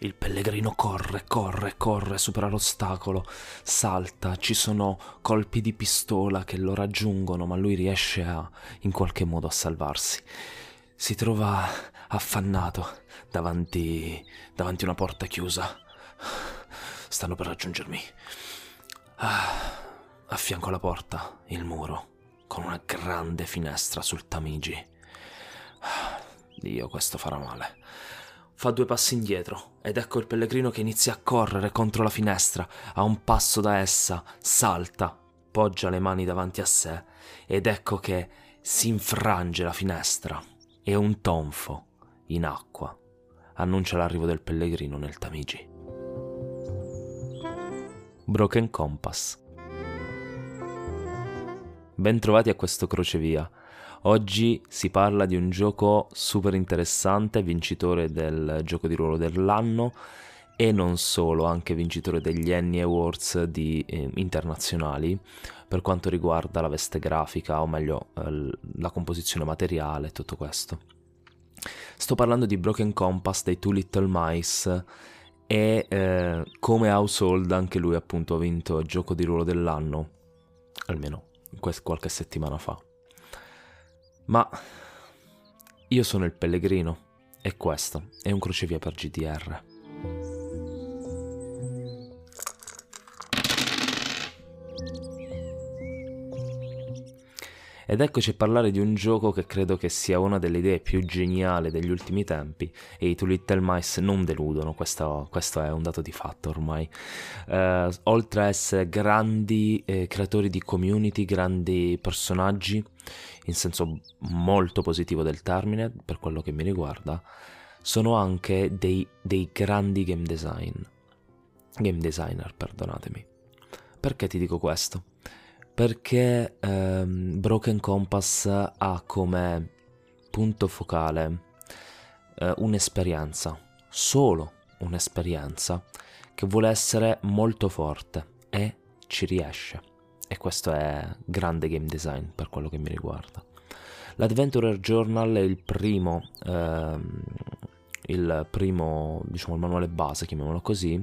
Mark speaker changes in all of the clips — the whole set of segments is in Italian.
Speaker 1: Il pellegrino corre, corre, corre, supera l'ostacolo, salta, ci sono colpi di pistola che lo raggiungono, ma lui riesce a, in qualche modo a salvarsi. Si trova affannato davanti, davanti una porta chiusa. Stanno per raggiungermi. Ah, a fianco alla porta, il muro, con una grande finestra sul Tamigi. Ah, Dio, questo farà male. Fa due passi indietro ed ecco il pellegrino che inizia a correre contro la finestra. A un passo da essa salta, poggia le mani davanti a sé ed ecco che si infrange la finestra e un tonfo in acqua annuncia l'arrivo del pellegrino nel Tamigi. Broken Compass. Bentrovati a questo crocevia. Oggi si parla di un gioco super interessante, vincitore del gioco di ruolo dell'anno e non solo, anche vincitore degli Annie Awards di, eh, internazionali per quanto riguarda la veste grafica, o meglio eh, la composizione materiale e tutto questo. Sto parlando di Broken Compass dei Two Little Mice e eh, come Household anche lui appunto ha vinto il gioco di ruolo dell'anno, almeno qualche settimana fa. Ma io sono il pellegrino e questo è un crocevia per GDR. Ed eccoci a parlare di un gioco che credo che sia una delle idee più geniali degli ultimi tempi e i Two Little Mice non deludono, questo, questo è un dato di fatto ormai. Uh, oltre a essere grandi eh, creatori di community, grandi personaggi, in senso molto positivo del termine per quello che mi riguarda, sono anche dei, dei grandi game design. Game designer, perdonatemi. Perché ti dico questo? perché ehm, Broken Compass ha come punto focale eh, un'esperienza, solo un'esperienza, che vuole essere molto forte e ci riesce. E questo è grande game design per quello che mi riguarda. L'Adventurer Journal è il primo, ehm, il primo, diciamo, il manuale base, chiamiamolo così,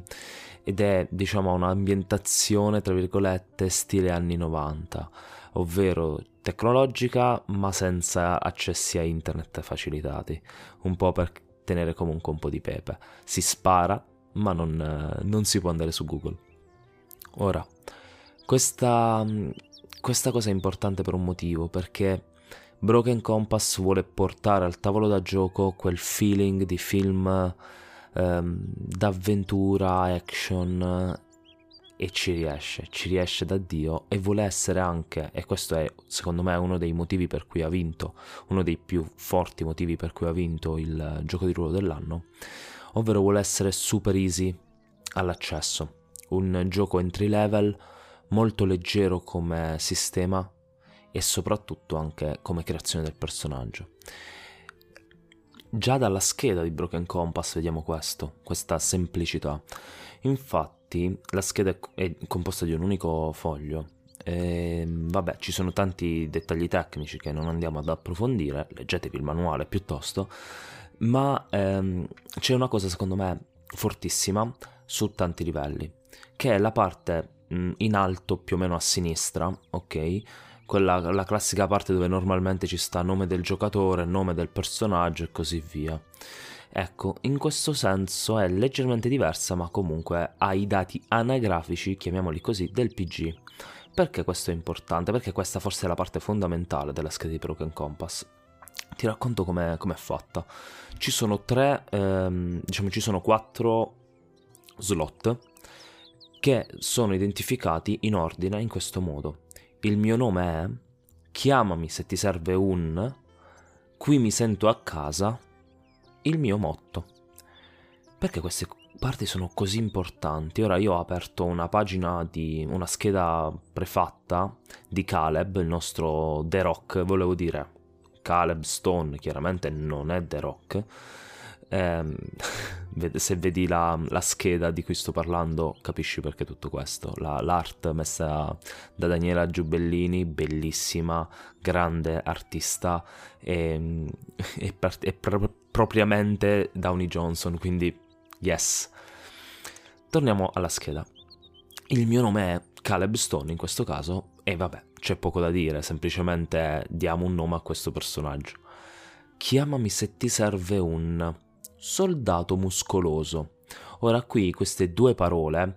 Speaker 1: ed è diciamo un'ambientazione tra virgolette stile anni 90 ovvero tecnologica ma senza accessi a internet facilitati un po' per tenere comunque un po' di pepe si spara ma non, non si può andare su google ora questa, questa cosa è importante per un motivo perché Broken Compass vuole portare al tavolo da gioco quel feeling di film ehm, d'avventura, action e ci riesce, ci riesce da Dio e vuole essere anche, e questo è secondo me uno dei motivi per cui ha vinto, uno dei più forti motivi per cui ha vinto il gioco di ruolo dell'anno, ovvero vuole essere super easy all'accesso, un gioco entry level molto leggero come sistema e soprattutto anche come creazione del personaggio. Già dalla scheda di Broken Compass vediamo questo, questa semplicità. Infatti la scheda è composta di un unico foglio. E, vabbè, ci sono tanti dettagli tecnici che non andiamo ad approfondire, leggetevi il manuale piuttosto, ma ehm, c'è una cosa secondo me fortissima su tanti livelli, che è la parte in alto più o meno a sinistra, ok? quella la classica parte dove normalmente ci sta nome del giocatore, nome del personaggio e così via. Ecco, in questo senso è leggermente diversa, ma comunque ha i dati anagrafici, chiamiamoli così, del PG. Perché questo è importante? Perché questa forse è la parte fondamentale della scheda di Broken Compass. Ti racconto com'è, com'è fatta. Ci sono tre, ehm, diciamo ci sono quattro slot che sono identificati in ordine in questo modo il mio nome è, chiamami se ti serve un, qui mi sento a casa, il mio motto. Perché queste parti sono così importanti? Ora io ho aperto una pagina di una scheda prefatta di Caleb, il nostro The Rock, volevo dire Caleb Stone, chiaramente non è The Rock eh, se vedi la, la, scheda di cui sto parlando capisci perché tutto questo. La, l'art messa da Daniela Giubellini, bellissima, grande artista e, e, e pro- propriamente Downey Johnson, quindi Yes. Torniamo alla scheda. Il mio nome è Caleb Stone in questo caso e vabbè, c'è poco da dire, semplicemente diamo un nome a questo personaggio. Chiamami se ti serve un soldato muscoloso. Ora qui queste due parole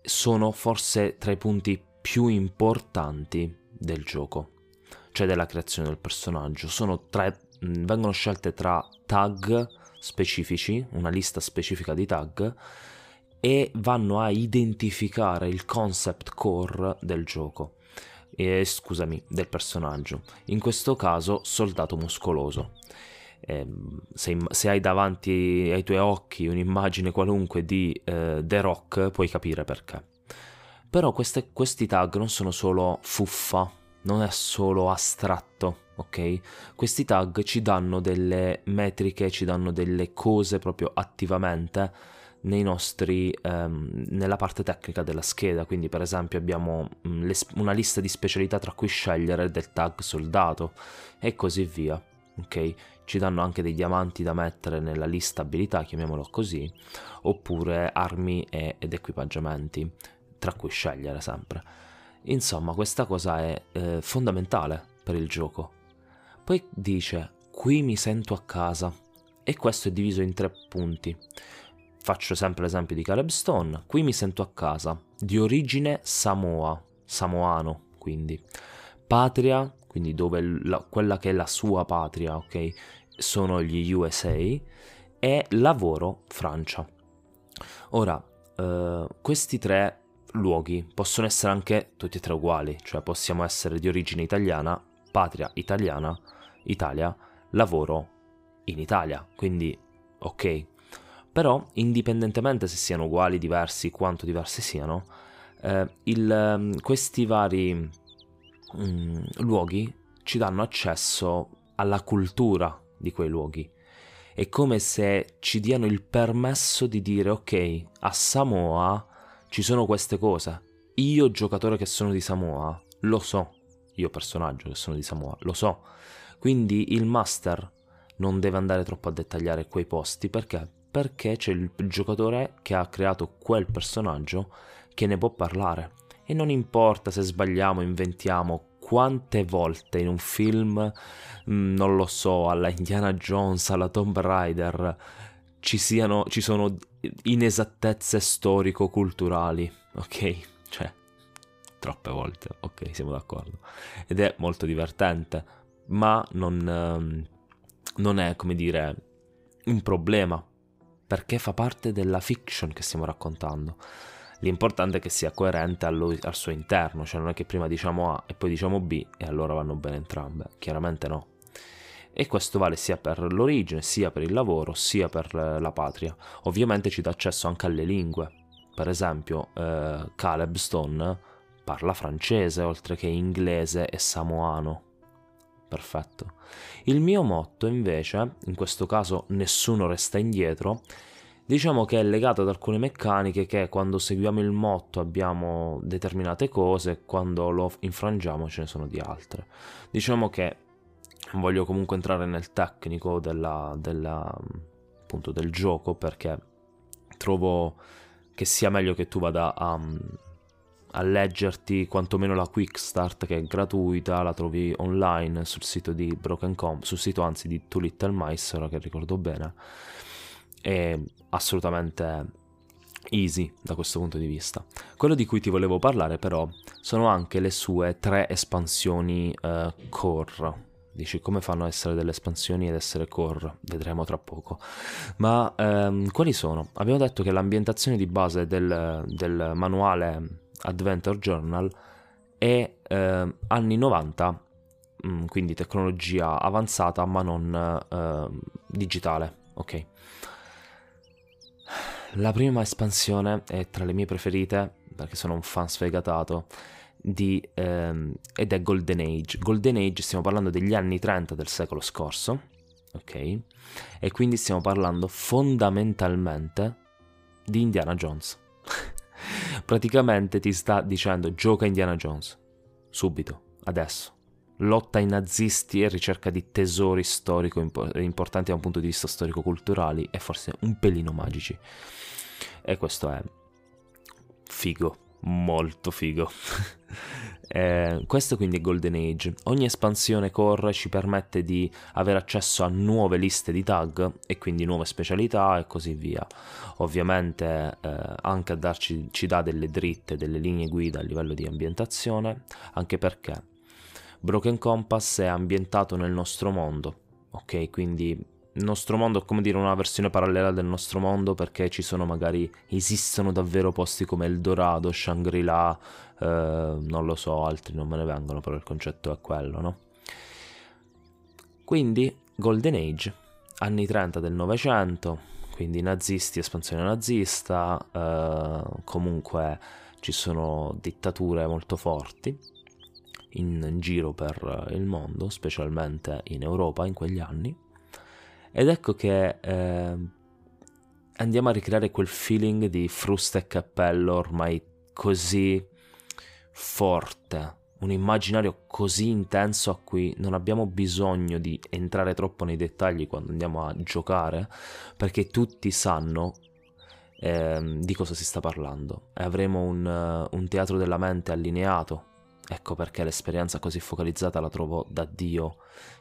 Speaker 1: sono forse tra i punti più importanti del gioco, cioè della creazione del personaggio. Tre, vengono scelte tra tag specifici, una lista specifica di tag, e vanno a identificare il concept core del gioco. Eh, scusami, del personaggio. In questo caso, soldato muscoloso. Eh, se, se, hai davanti ai tuoi occhi un'immagine qualunque di eh, The Rock, puoi capire perché. Però queste, questi tag non sono solo fuffa, non è solo astratto, ok? Questi tag ci danno delle metriche, ci danno delle cose proprio attivamente nostri, ehm, nella parte tecnica della scheda. Quindi, per esempio, abbiamo mh, le, una lista di specialità tra cui scegliere del tag soldato e così via, ok? Ci danno anche dei diamanti da mettere nella lista abilità, chiamiamolo così, oppure armi e, ed equipaggiamenti, tra cui scegliere sempre. Insomma, questa cosa è eh, fondamentale per il gioco. Poi dice, qui mi sento a casa, e questo è diviso in tre punti. Faccio sempre l'esempio di Caleb Stone, qui mi sento a casa, di origine Samoa, samoano quindi. Patria, quindi dove la, quella che è la sua patria, ok? Sono gli USA e lavoro Francia. Ora, eh, questi tre luoghi possono essere anche tutti e tre uguali, cioè possiamo essere di origine italiana, patria italiana, Italia, lavoro in Italia, quindi ok. Però, indipendentemente se siano uguali, diversi, quanto diversi siano, eh, il, questi vari mm, luoghi ci danno accesso alla cultura di quei luoghi. È come se ci diano il permesso di dire ok, a Samoa ci sono queste cose. Io giocatore che sono di Samoa, lo so. Io personaggio che sono di Samoa, lo so. Quindi il master non deve andare troppo a dettagliare quei posti perché? Perché c'è il giocatore che ha creato quel personaggio che ne può parlare. E non importa se sbagliamo, inventiamo, quante volte in un film, mm, non lo so, alla Indiana Jones, alla Tomb Raider, ci, siano, ci sono inesattezze storico-culturali, ok? Cioè, troppe volte, ok, siamo d'accordo. Ed è molto divertente, ma non, ehm, non è, come dire, un problema, perché fa parte della fiction che stiamo raccontando. L'importante è che sia coerente allo, al suo interno, cioè non è che prima diciamo A e poi diciamo B e allora vanno bene entrambe, chiaramente no. E questo vale sia per l'origine, sia per il lavoro, sia per la patria. Ovviamente ci dà accesso anche alle lingue. Per esempio, eh, Caleb Stone parla francese oltre che inglese e samoano. Perfetto. Il mio motto invece, in questo caso nessuno resta indietro, Diciamo che è legato ad alcune meccaniche che quando seguiamo il motto abbiamo determinate cose, quando lo infrangiamo ce ne sono di altre. Diciamo che voglio comunque entrare nel tecnico della, della, appunto, del gioco perché trovo che sia meglio che tu vada a, a leggerti quantomeno la quick start che è gratuita, la trovi online sul sito di Broken Com, sul sito anzi di Two Little Mice, ora che ricordo bene è assolutamente easy da questo punto di vista. Quello di cui ti volevo parlare però sono anche le sue tre espansioni uh, core. Dici come fanno a essere delle espansioni ed essere core? Vedremo tra poco. Ma um, quali sono? Abbiamo detto che l'ambientazione di base del, del manuale Adventure Journal è uh, anni 90, um, quindi tecnologia avanzata ma non uh, digitale, ok? La prima espansione è tra le mie preferite, perché sono un fan sfegatato, di, ehm, ed è Golden Age. Golden Age stiamo parlando degli anni 30 del secolo scorso, ok? E quindi stiamo parlando fondamentalmente di Indiana Jones. Praticamente ti sta dicendo gioca Indiana Jones, subito, adesso. Lotta ai nazisti e ricerca di tesori storico impo- importanti da un punto di vista storico-culturali e forse un pelino magici. E questo è figo, molto figo. eh, questo quindi è Golden Age. Ogni espansione core ci permette di avere accesso a nuove liste di tag e quindi nuove specialità e così via. Ovviamente eh, anche a darci ci dà delle dritte, delle linee guida a livello di ambientazione, anche perché Broken Compass è ambientato nel nostro mondo, ok? Quindi il nostro mondo è come dire una versione parallela del nostro mondo perché ci sono magari, esistono davvero posti come Eldorado, Shangri-La, eh, non lo so, altri non me ne vengono, però il concetto è quello, no? Quindi Golden Age, anni 30 del Novecento, quindi nazisti, espansione nazista, eh, comunque ci sono dittature molto forti in giro per il mondo, specialmente in Europa in quegli anni. Ed ecco che eh, andiamo a ricreare quel feeling di frusta e cappello ormai così forte, un immaginario così intenso a cui non abbiamo bisogno di entrare troppo nei dettagli quando andiamo a giocare, perché tutti sanno eh, di cosa si sta parlando e avremo un, uh, un teatro della mente allineato Ecco perché l'esperienza così focalizzata la trovo da Dio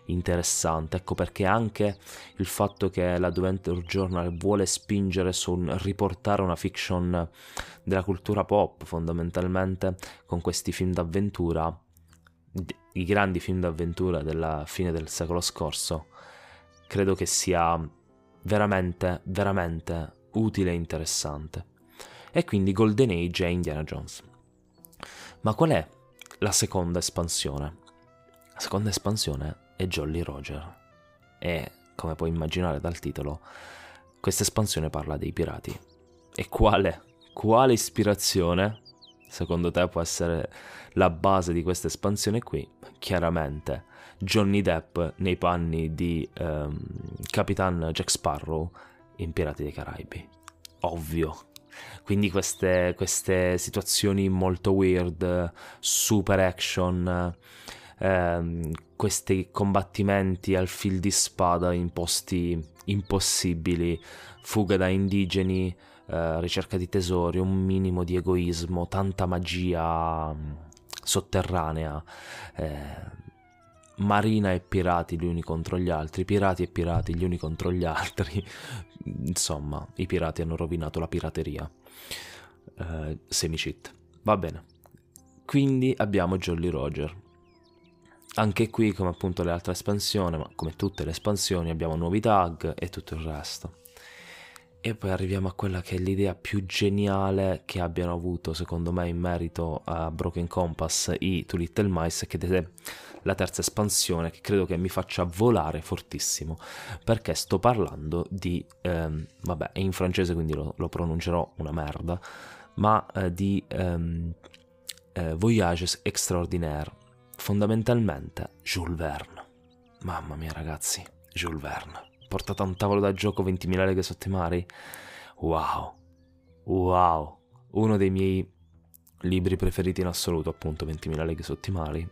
Speaker 1: interessante. Ecco perché anche il fatto che l'Adventure Journal vuole spingere su un riportare una fiction della cultura pop fondamentalmente con questi film d'avventura, i grandi film d'avventura della fine del secolo scorso, credo che sia veramente, veramente utile e interessante. E quindi Golden Age e Indiana Jones. Ma qual è la seconda espansione. La seconda espansione è Jolly Roger e, come puoi immaginare dal titolo, questa espansione parla dei pirati. E quale, quale ispirazione, secondo te, può essere la base di questa espansione qui? Chiaramente Johnny Depp nei panni di um, Capitan Jack Sparrow in Pirati dei Caraibi. Ovvio, quindi queste, queste situazioni molto weird, super action, ehm, questi combattimenti al fil di spada in posti impossibili, fuga da indigeni, eh, ricerca di tesori, un minimo di egoismo, tanta magia mm, sotterranea. Eh, marina e pirati gli uni contro gli altri, pirati e pirati gli uni contro gli altri. Insomma, i pirati hanno rovinato la pirateria. Uh, Semi-cheat. Va bene. Quindi abbiamo Jolly Roger. Anche qui, come appunto le altre espansioni, ma come tutte le espansioni, abbiamo nuovi tag e tutto il resto. E poi arriviamo a quella che è l'idea più geniale che abbiano avuto, secondo me, in merito a Broken Compass i Two Little Mice, che la terza espansione, che credo che mi faccia volare fortissimo, perché sto parlando di, ehm, vabbè, è in francese quindi lo, lo pronuncerò una merda, ma eh, di ehm, eh, Voyages Extraordinaire, fondamentalmente Jules Verne. Mamma mia ragazzi, Jules Verne portato a un tavolo da gioco 20.000 leghe sotto i mari. Wow, wow, uno dei miei libri preferiti in assoluto, appunto 20.000 leghe sotto i mari.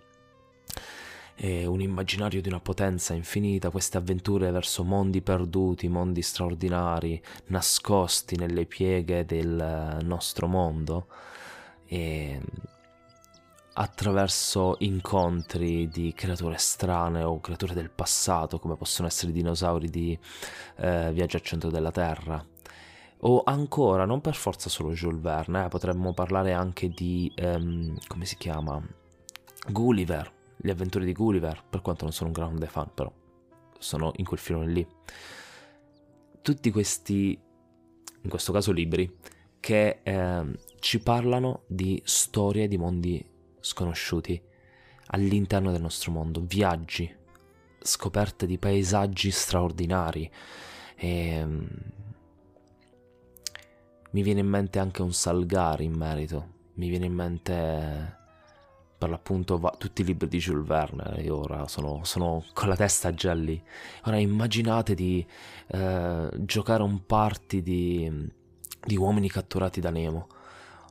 Speaker 1: È un immaginario di una potenza infinita, queste avventure verso mondi perduti, mondi straordinari, nascosti nelle pieghe del nostro mondo. E attraverso incontri di creature strane o creature del passato, come possono essere i dinosauri di eh, Viaggio al centro della Terra. O ancora, non per forza solo Jules Verne, eh, potremmo parlare anche di, um, come si chiama? Gulliver, le avventure di Gulliver, per quanto non sono un grande fan, però sono in quel filone lì. Tutti questi, in questo caso libri, che eh, ci parlano di storie di mondi sconosciuti all'interno del nostro mondo, viaggi, scoperte di paesaggi straordinari e um, mi viene in mente anche un Salgari in merito, mi viene in mente per l'appunto va, tutti i libri di Jules Verne, io ora sono, sono, con la testa già lì. Ora immaginate di eh, giocare un party di, di uomini catturati da Nemo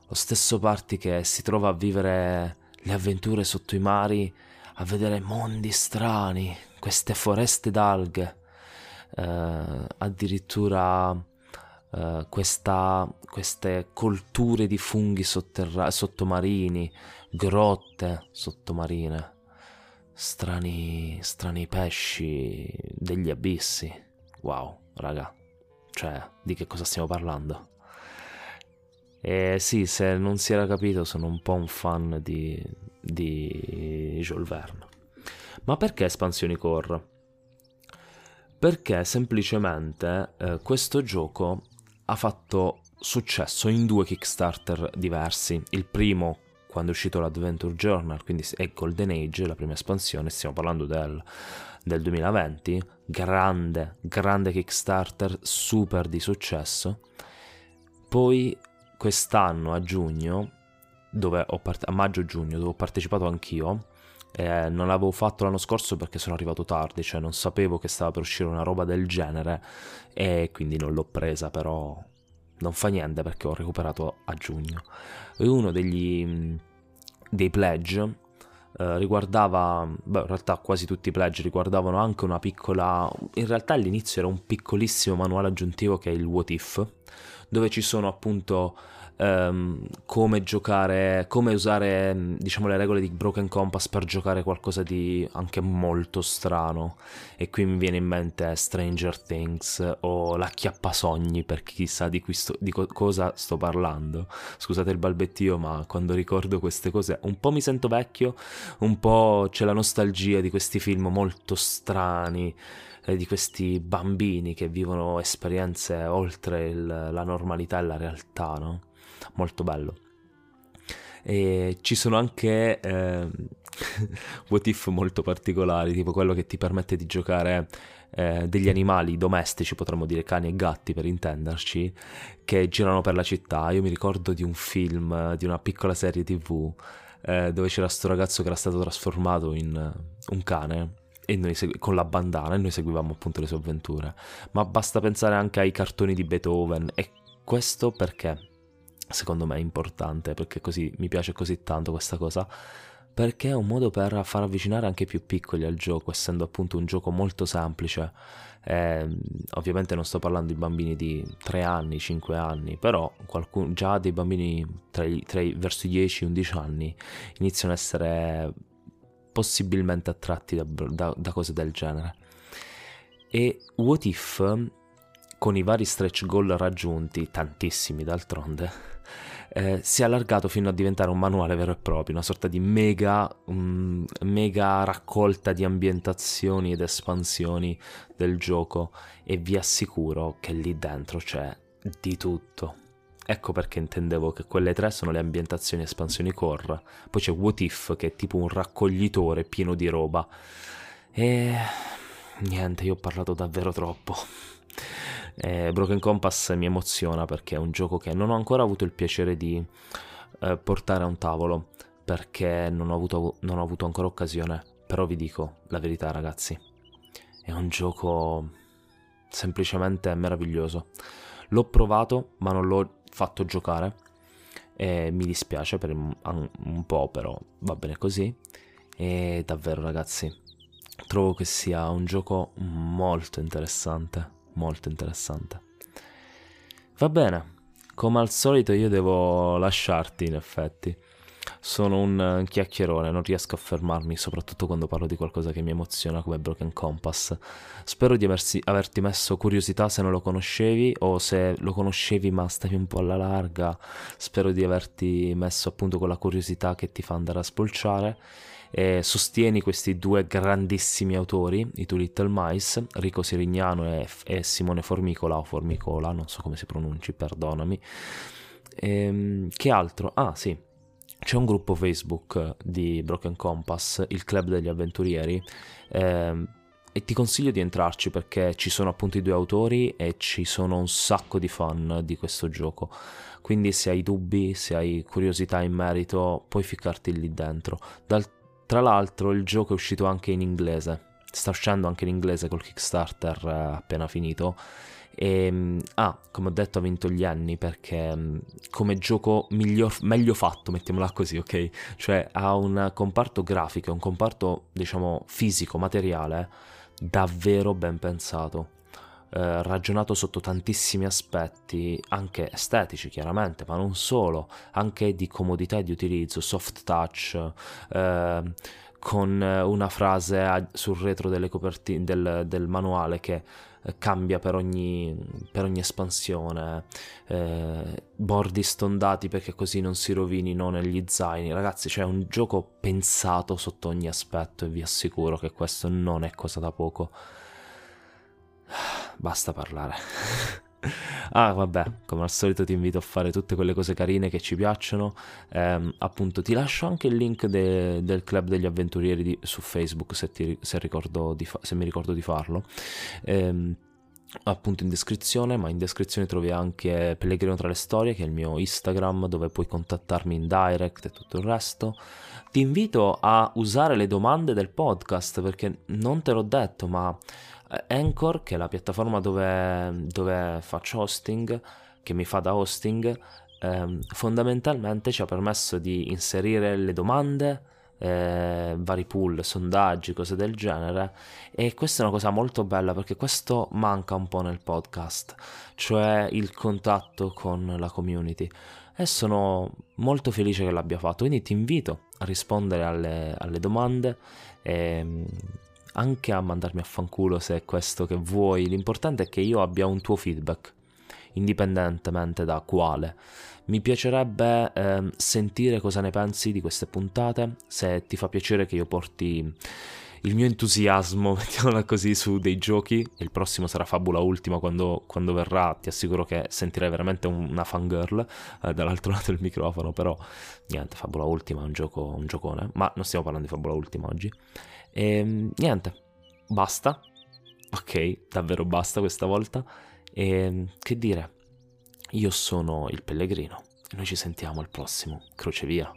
Speaker 1: lo stesso Party che si trova a vivere le avventure sotto i mari a vedere mondi strani, queste foreste d'alghe, eh, addirittura eh, questa, queste colture di funghi sottomarini, grotte sottomarine, strani, strani pesci degli abissi. Wow, raga, cioè, di che cosa stiamo parlando? E sì, se non si era capito, sono un po' un fan di, di Jules Verne. Ma perché espansioni core? Perché semplicemente eh, questo gioco ha fatto successo in due Kickstarter diversi. Il primo quando è uscito l'Adventure Journal, quindi è Golden Age, la prima espansione, stiamo parlando del, del 2020, grande, grande Kickstarter, super di successo. Poi quest'anno a giugno, part- a maggio-giugno, dove ho partecipato anch'io, eh, non l'avevo fatto l'anno scorso perché sono arrivato tardi, cioè non sapevo che stava per uscire una roba del genere e quindi non l'ho presa, però non fa niente perché ho recuperato a giugno. E uno degli, dei pledge eh, riguardava, beh, in realtà quasi tutti i pledge riguardavano anche una piccola, in realtà all'inizio era un piccolissimo manuale aggiuntivo che è il What If, dove ci sono appunto um, come giocare, come usare diciamo le regole di Broken Compass per giocare qualcosa di anche molto strano. E qui mi viene in mente Stranger Things o La Chiappasogni per chi sa di, sto, di co- cosa sto parlando. Scusate il balbettio, ma quando ricordo queste cose un po' mi sento vecchio, un po' c'è la nostalgia di questi film molto strani eh, di questi bambini che vivono esperienze oltre il, la normalità e la realtà, no? Molto bello. E ci sono anche eh, what if molto particolari, tipo quello che ti permette di giocare eh, degli animali domestici, potremmo dire cani e gatti per intenderci, che girano per la città. Io mi ricordo di un film, di una piccola serie tv, eh, dove c'era questo ragazzo che era stato trasformato in uh, un cane segui- con la bandana e noi seguivamo appunto le sue avventure. Ma basta pensare anche ai cartoni di Beethoven e questo perché secondo me è importante, perché così mi piace così tanto questa cosa, perché è un modo per far avvicinare anche i più piccoli al gioco, essendo appunto un gioco molto semplice. Eh, ovviamente non sto parlando di bambini di 3 anni, 5 anni, però qualcun, già dei bambini tra i, tra i, verso i 10-11 anni iniziano a essere possibilmente attratti da, da, da cose del genere. E What If, con i vari stretch goal raggiunti, tantissimi d'altronde, eh, si è allargato fino a diventare un manuale vero e proprio, una sorta di mega, um, mega raccolta di ambientazioni ed espansioni del gioco e vi assicuro che lì dentro c'è di tutto. Ecco perché intendevo che quelle tre sono le ambientazioni espansioni core. Poi c'è What If che è tipo un raccoglitore pieno di roba. E niente, io ho parlato davvero troppo. E Broken Compass mi emoziona perché è un gioco che non ho ancora avuto il piacere di eh, portare a un tavolo perché non ho, avuto, non ho avuto ancora occasione. Però vi dico la verità, ragazzi. È un gioco semplicemente meraviglioso. L'ho provato, ma non l'ho fatto giocare e mi dispiace per un, un po', però va bene così. E davvero ragazzi, trovo che sia un gioco molto interessante, molto interessante. Va bene, come al solito io devo lasciarti in effetti sono un chiacchierone, non riesco a fermarmi, soprattutto quando parlo di qualcosa che mi emoziona come Broken Compass. Spero di aversi, averti messo curiosità se non lo conoscevi o se lo conoscevi ma stavi un po' alla larga. Spero di averti messo appunto quella curiosità che ti fa andare a spolciare. E sostieni questi due grandissimi autori, i Two Little Mice, Rico Sirignano e, e Simone Formicola o Formicola, non so come si pronunci, perdonami. Ehm, che altro? Ah sì, c'è un gruppo Facebook di Broken Compass, il club degli avventurieri, ehm, e ti consiglio di entrarci perché ci sono appunto i due autori e ci sono un sacco di fan di questo gioco. Quindi se hai dubbi, se hai curiosità in merito, puoi ficcarti lì dentro. Dal, tra l'altro il gioco è uscito anche in inglese, sta uscendo anche in inglese col Kickstarter eh, appena finito E, ah, come ho detto, ha vinto gli anni perché mm, come gioco miglior, meglio fatto, mettiamola così, ok? Cioè ha un comparto grafico, un comparto, diciamo, fisico, materiale, davvero ben pensato. Eh, ragionato sotto tantissimi aspetti, anche estetici chiaramente, ma non solo, anche di comodità di utilizzo, soft touch, eh, con una frase sul retro delle copertine del, del manuale che eh, cambia per ogni, per ogni espansione, eh, bordi stondati perché così non si rovinino negli zaini. Ragazzi, c'è un gioco pensato sotto ogni aspetto e vi assicuro che questo non è cosa da poco. Basta parlare. ah, vabbè, come al solito ti invito a fare tutte quelle cose carine che ci piacciono. Eh, appunto, ti lascio anche il link de- del club degli avventurieri di- su Facebook se, ti, se, fa- se, mi ricordo di farlo. Eh, appunto in descrizione, ma in descrizione trovi anche Pellegrino tra le storie, che è il mio Instagram, dove puoi contattarmi in direct e tutto il resto. Ti invito a usare le domande del podcast perché non te l'ho detto, ma Anchor, che è la piattaforma dove, dove faccio hosting, che mi fa da hosting, eh, fondamentalmente ci ha permesso di inserire le domande, eh, vari pool, sondaggi, cose del genere. E questa è una cosa molto bella perché questo manca un po' nel podcast, cioè il contatto con la community. E sono molto felice che l'abbia fatto, quindi ti invito a rispondere alle, alle domande. E, ehm, anche a mandarmi a fanculo se è questo che vuoi. L'importante è che io abbia un tuo feedback, indipendentemente da quale. Mi piacerebbe eh, sentire cosa ne pensi di queste puntate, se ti fa piacere che io porti il mio entusiasmo, mettiamola così, su dei giochi. Il prossimo sarà Fabula Ultima quando, quando verrà. Ti assicuro che sentirai veramente una fangirl eh, dall'altro lato del microfono. Però niente, Fabula Ultima è un gioco, un giocone. Ma non stiamo parlando di Fabula Ultima oggi. E ehm, niente, basta. Ok, davvero basta questa volta. E ehm, che dire, io sono il pellegrino e noi ci sentiamo al prossimo. Croce via.